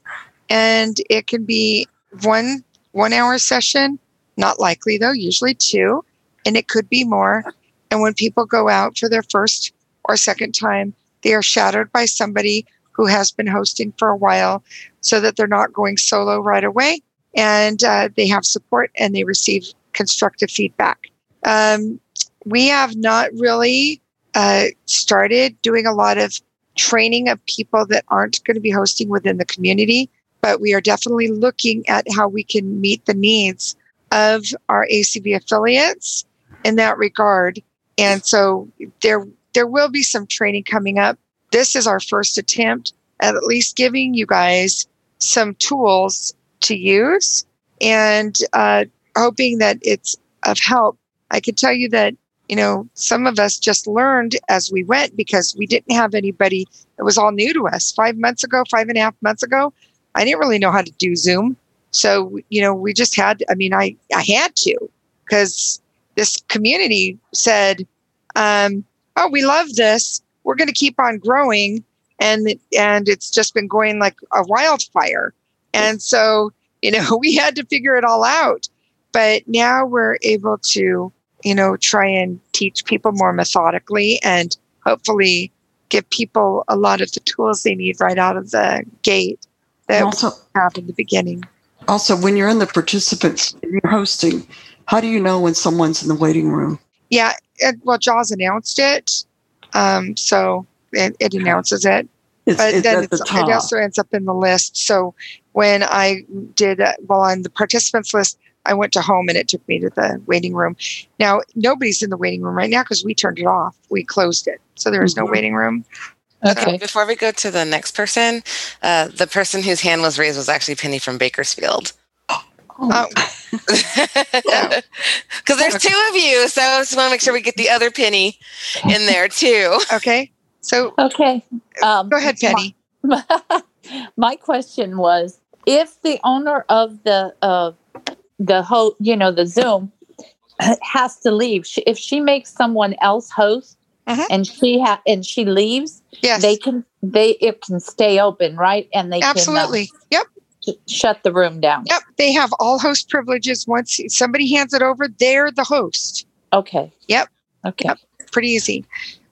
and it can be one one hour session. Not likely though, usually two, and it could be more. And when people go out for their first or second time, they are shadowed by somebody who has been hosting for a while, so that they're not going solo right away, and uh, they have support and they receive constructive feedback. Um, we have not really uh, started doing a lot of training of people that aren't going to be hosting within the community, but we are definitely looking at how we can meet the needs of our ACB affiliates in that regard. And so there there will be some training coming up. This is our first attempt at at least giving you guys some tools to use and uh, hoping that it's of help. I can tell you that you know, some of us just learned as we went because we didn't have anybody. It was all new to us. Five months ago, five and a half months ago, I didn't really know how to do Zoom. So, you know, we just had, I mean, I, I had to because this community said, um, oh, we love this. We're going to keep on growing. And, and it's just been going like a wildfire. And so, you know, [laughs] we had to figure it all out. But now we're able to, you know, try and teach people more methodically and hopefully give people a lot of the tools they need right out of the gate that And also- we have in the beginning. Also, when you're in the participants, you're hosting, how do you know when someone's in the waiting room? Yeah, it, well, Jaws announced it, um, so it, it announces it. It's- but it's then the it also ends up in the list. So when I did, uh, well, on the participants list, I went to home and it took me to the waiting room. Now nobody's in the waiting room right now because we turned it off. We closed it, so there is no Mhm. waiting room. Okay. Before we go to the next person, uh, the person whose hand was raised was actually Penny from Bakersfield. Oh. [laughs] Because there's two of you, so I just want to make sure we get the other Penny in there too. Okay. So okay, um, go ahead, Penny. My, [laughs] my question was: if the owner of the uh, the ho- you know, the Zoom [clears throat] has to leave, she, if she makes someone else host and she ha- and she leaves, yes, they can they it can stay open, right? And they Absolutely. Can, uh, yep. Shut the room down. Yep, they have all host privileges. Once somebody hands it over, they're the host. Okay. Yep. Okay. Yep. Pretty easy.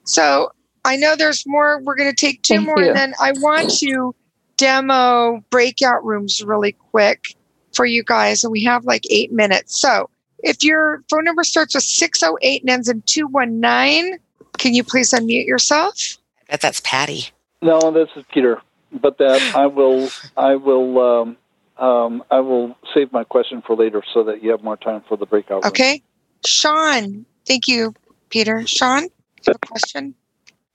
So I know there's more. We're going to take two Thank more, you. and then I want to demo breakout rooms really quick for you guys. And we have like eight minutes. So if your phone number starts with 608 and ends in 219, can you please unmute yourself? I bet that's Patty. No, this is Peter. But that I will, I will, um, um, I will save my question for later so that you have more time for the breakout. room. Okay. Sean, thank you, Peter. Sean, you have a question?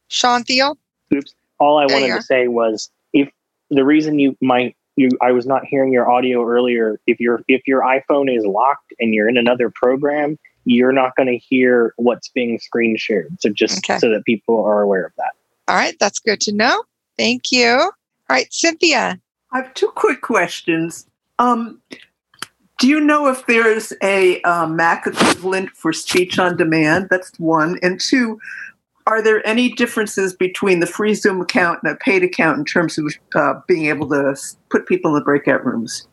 Sean Thiel? Oops. All I There wanted to say was if the reason you might you I was not hearing your audio earlier, if your if your iPhone is locked and you're in another program, you're not going to hear what's being screen shared. So just Okay. so that people are aware of that. All right, that's good to know. Thank you. All right, Cynthia. I have two quick questions. Um, do you know if there's a uh, Mac equivalent for speech on demand? That's one. And two, are there any differences between the free Zoom account and a paid account in terms of uh, being able to put people in the breakout rooms?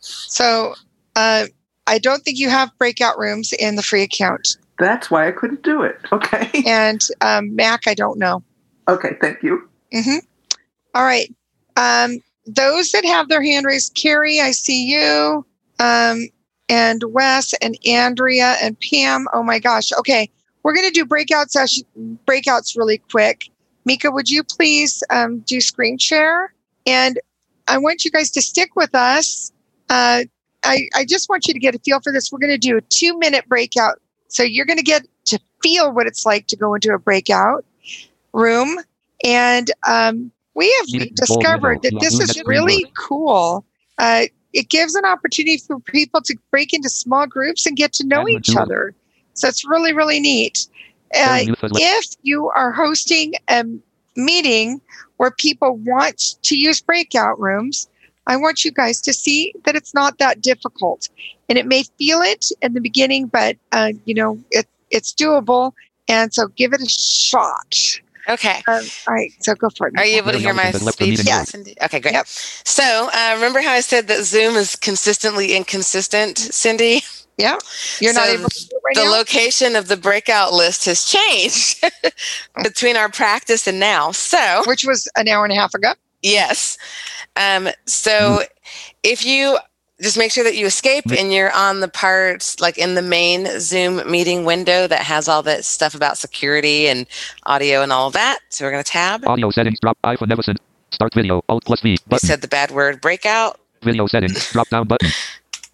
So uh, I don't think you have breakout rooms in the free account. That's why I couldn't do it. [laughs] Okay. And um, Mac, I don't know. Okay, thank you. hmm All right. Um, those that have their hand raised, Carrie, I see you, um, and Wes and Andrea and Pam. Oh my gosh. Okay, we're gonna do breakout session breakouts really quick. Mika, would you please um, do screen share? And I want you guys to stick with us. Uh, I, I just want you to get a feel for this. We're going to do a two minute breakout. So you're going to get to feel what it's like to go into a breakout room. And um, we have discovered that this is really cool. Uh, it gives an opportunity for people to break into small groups and get to know each other. So it's really, really neat. Uh, if you are hosting a meeting where people want to use breakout rooms, I want you guys to see that it's not that difficult. And it may feel it in the beginning, but uh, you know it, it's doable. And so give it a shot. Okay. Um, all right. So go for it. Are you able to hear my speech? Yes. Okay, great. So, uh, remember how I said that Zoom is consistently inconsistent, Cindy? [laughs] Yeah. You're not So able to right the now? location of the breakout list has changed [laughs] between our practice and now. So, which was an hour and a half ago. Yes. Um, so, if you just make sure that you escape and you're on the part like in the main Zoom meeting window that has all that stuff about security and audio and all of that. So we're going to tab. Audio settings drop iPhone Everson. Start video. Alt plus V. You Button. said the bad word breakout. Video settings. Drop down button.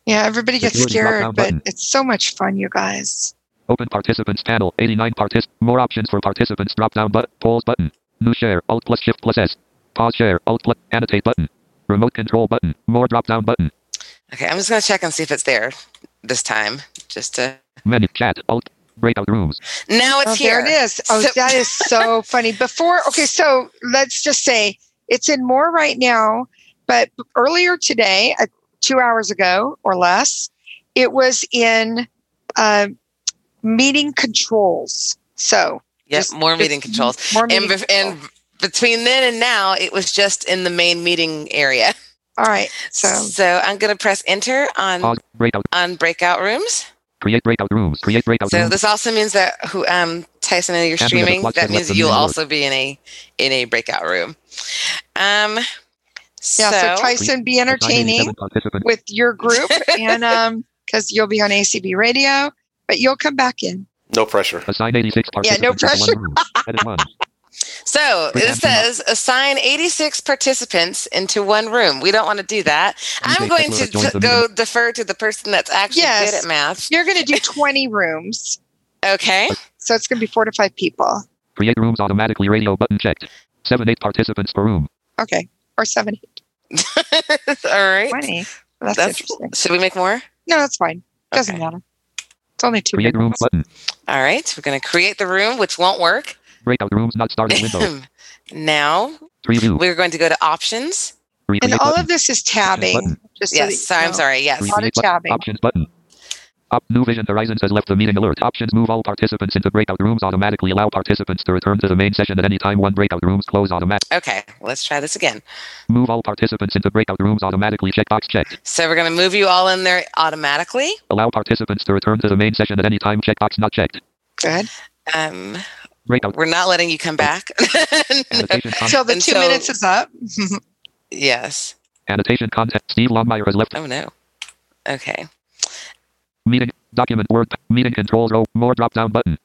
Yeah, everybody gets Security scared, but button. it's so much fun, you guys. Open participants panel. 89 partic. More options for participants. Drop down button. Pause button. New share. Alt plus Shift plus S. Pause share. Alt plus annotate button. Remote control button. More drop down button. Okay, I'm just going to check and see if it's there this time. Just to. Menu chat. Alt. Breakout rooms. Now it's oh, here. There it is. Oh, So- that is so [laughs] funny. Before, okay, so let's just say it's in more right now, but earlier today, two hours ago or less, it was in uh, meeting controls. So, yes, just- more meeting controls. more and, meeting bef- and between then and now, it was just in the main meeting area. [laughs] All right. So, so I'm going to press enter on Pause. Breakout. on breakout rooms. Create breakout rooms. Create breakout So rooms. this also means that who um Tyson, I know you're streaming. That means you'll also be in a in a breakout room. Um. Yeah, so Tyson, be entertaining with your group [laughs] and um because you'll be on ACB radio, but you'll come back in. No pressure. Assign 86 Yeah, no participants into pressure. [laughs] one room. So Wait, it says assign 86 participants into one room. We don't want to do that. I'm going to t- go defer to the person that's actually Yes. good at math. You're going to do [laughs] 20 rooms. Okay. So it's going to be four to five people. Create rooms automatically. Radio button checked. Seven eight participants per room. Okay. Or seven, eight, [laughs] All right. 20. That's, That's- interesting. Should we make more? No, that's fine. Doesn't matter. It's only two Create big room button. All right. We're going to create the room, which won't work. Breakout rooms not started window. [laughs] now Preview. we're going to go to options. And all button. of this is tabbing. Just Yes, that you sorry, I'm sorry, yes. A lot of tabbing. Options button. Up New Vision Horizons has left the meeting alert. Options move all participants into breakout rooms automatically. Allow participants to return to the main session at any time. One breakout rooms close automatically. Okay, let's try this again. Move all participants into breakout rooms automatically. Checkbox checked. So we're going to move you all in there automatically. Allow participants to return to the main session at any time. Checkbox not checked. Good. Um, Breakout. we're not letting you come back. [laughs] Annotation Until the two Until- minutes is up. [laughs] yes. Annotation content. Steve Longmire has left. Oh no. Okay. Meeting. Document. Word. Meeting controls row. More drop down button.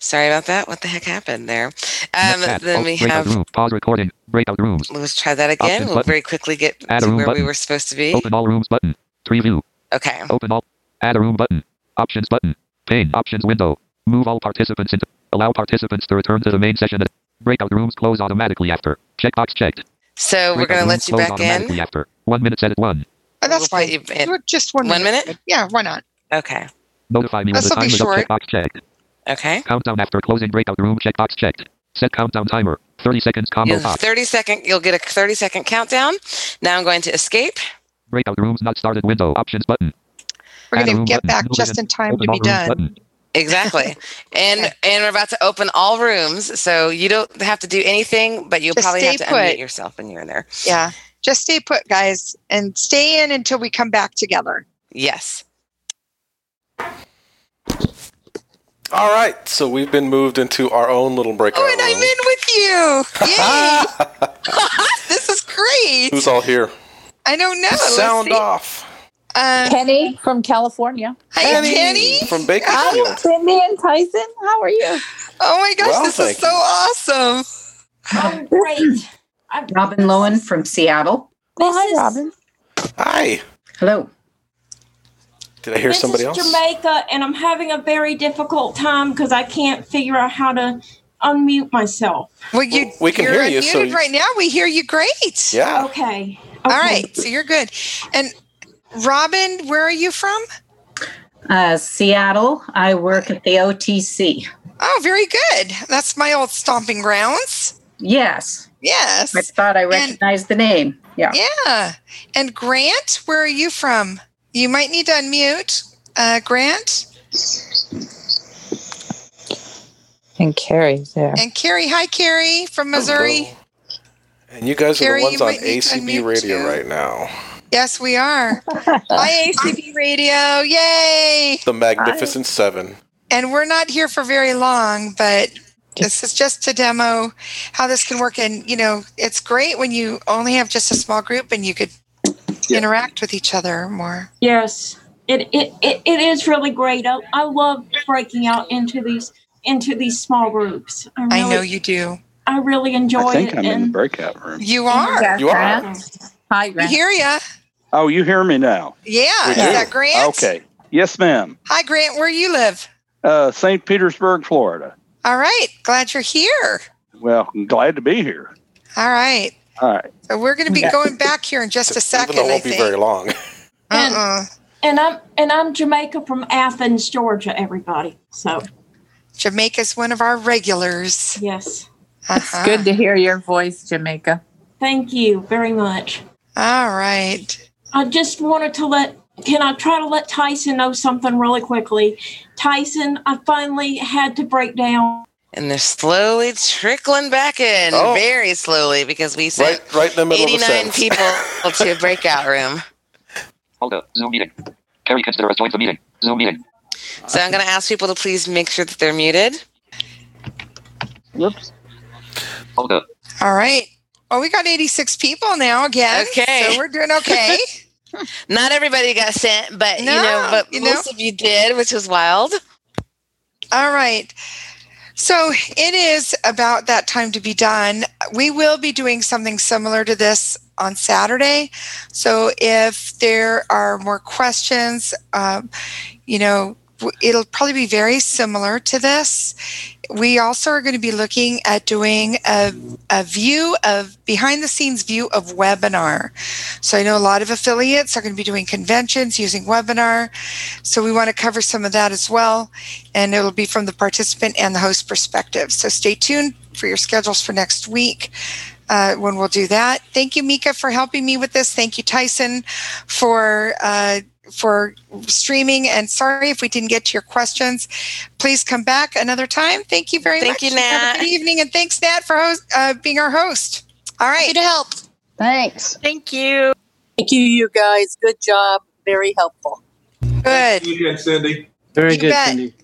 Sorry about that. What the heck happened there? Um, Chat. then Oh, we have. room. Pause recording. Breakout rooms. Let's try that again. Options We'll button. very quickly get Add to room where we were supposed to be. Open all rooms button. Preview. Okay. Open all. Add a room button. Options button. Pane. Options window. Move all participants into. Allow participants to return to the main session. Breakout rooms close automatically after. Checkbox checked. So we're going to let you back in. After. One minute set at one. Oh, that's We'll fine. you in- just one, One minute? minute. Yeah, why not? Okay. Notify me when the This'll time be is up. short. Checkbox checked. Okay. Countdown after closing breakout room. Checkbox checked. Set countdown timer. 30 seconds combo You'll, 30 second, you'll get a 30 second countdown. Now I'm going to escape. Breakout rooms not started window. Options button. We're going to get button. back New just in time to be done. button. Exactly. [laughs] and and we're about to open all rooms. So you don't have to do anything, but you'll Just probably have to put. unmute yourself when you're in there. Yeah. Just stay put, guys, and stay in until we come back together. Yes. All right, so we've been moved into our own little breakout Oh, and I'm in with you. Yay. [laughs] this is great. Who's all here? I don't know. Let's Sound off. Uh, Penny from California. Hi, Penny. from Hi, Bakersfield. Cindy and Tyson. How are you? Oh my gosh, Well, this is thank so awesome. Oh, [laughs] great. I'm, Robin Lowen from Seattle. this is Robin. Hi. Hello. Did I hear this somebody is else? Jamaica, and I'm having a very difficult time because I can't figure out how to unmute myself. Well, you we can you're hear you, unmuted so right now. We hear you great. Yeah. Okay. All right. So you're good. And Robin, where are you from? Uh, Seattle. I work at the OTC. Oh, very good. That's my old stomping grounds. Yes. Yes. I thought I recognized the name. Yeah. Yeah. And Grant, where are you from? You might need to unmute. Uh, Grant And Carrie's there. and Carrie. Hi, Carrie from Missouri. And you guys Carrie, are the ones on might need to ACB radio too. right now. Yes, we are. [laughs] Hi, ACB Radio. Yay. The Magnificent Seven. And we're not here for very long, but this is just to demo how this can work. And, you know, it's great when you only have just a small group and you could interact with each other more. Yes, it it, it, it is really great. I, I love breaking out into these into these small groups. I, I know you do. I really enjoy I think it. I'm in the breakout room. You are. Yes, You are. Grant. Hi, We hear ya. Oh, you hear me now? Yeah. Is do? that Grant? Okay. Yes, ma'am. Hi, Grant. Where you live? Uh, St. Petersburg, Florida. All right. Glad you're here. Well, I'm glad to be here. All right. All right. So we're going to be Yeah. going back here in just a second. Even though it won't be think. very long. [laughs] Uh-uh. and I'm and I'm Jamaica from Athens, Georgia. Everybody. So Jamaica's one of our regulars. yes. Uh-huh. It's good to hear your voice, Jamaica. Thank you very much. All right. I just wanted to let can I try to let Tyson know something really quickly? Tyson, I finally had to break down And they're slowly trickling back in, Oh. very slowly, because we sent Right, right in the middle of a 89 sentence. people [laughs] to a breakout room. Hold up. Zoom meeting. Carrie, consider us join the meeting. Zoom meeting. So I'm going to ask people to please make sure that they're muted. Whoops. Hold up. All right. Well, we got 86 people now again. Okay. So we're doing okay. [laughs] [laughs] Not everybody got sent, but you know, but you know. most of you did, which was wild. All right. So it is about that time to be done. We will be doing something similar to this on Saturday. So if there are more questions, um, you know, it'll probably be very similar to this. We also are going to be looking at doing a, a view of behind the scenes view of webinar. So I know a lot of affiliates are going to be doing conventions using webinar. So we want to cover some of that as well. And it'll be from the participant and the host perspective. So stay tuned for your schedules for next week uh, when we'll do that. Thank you, Mika, for helping me with this. Thank you, Tyson, for uh, for streaming. And sorry if we didn't get to your questions. Please come back another time. Thank you very Thank much. Thank you, Have Nat. a good evening, and thanks, Nat, for host, uh, being our host. All right. Happy to help. Thanks. Thank you. Thank you, you guys. Good job. Very helpful. Good. Thank you again, Cindy. Very You good, bet. Cindy.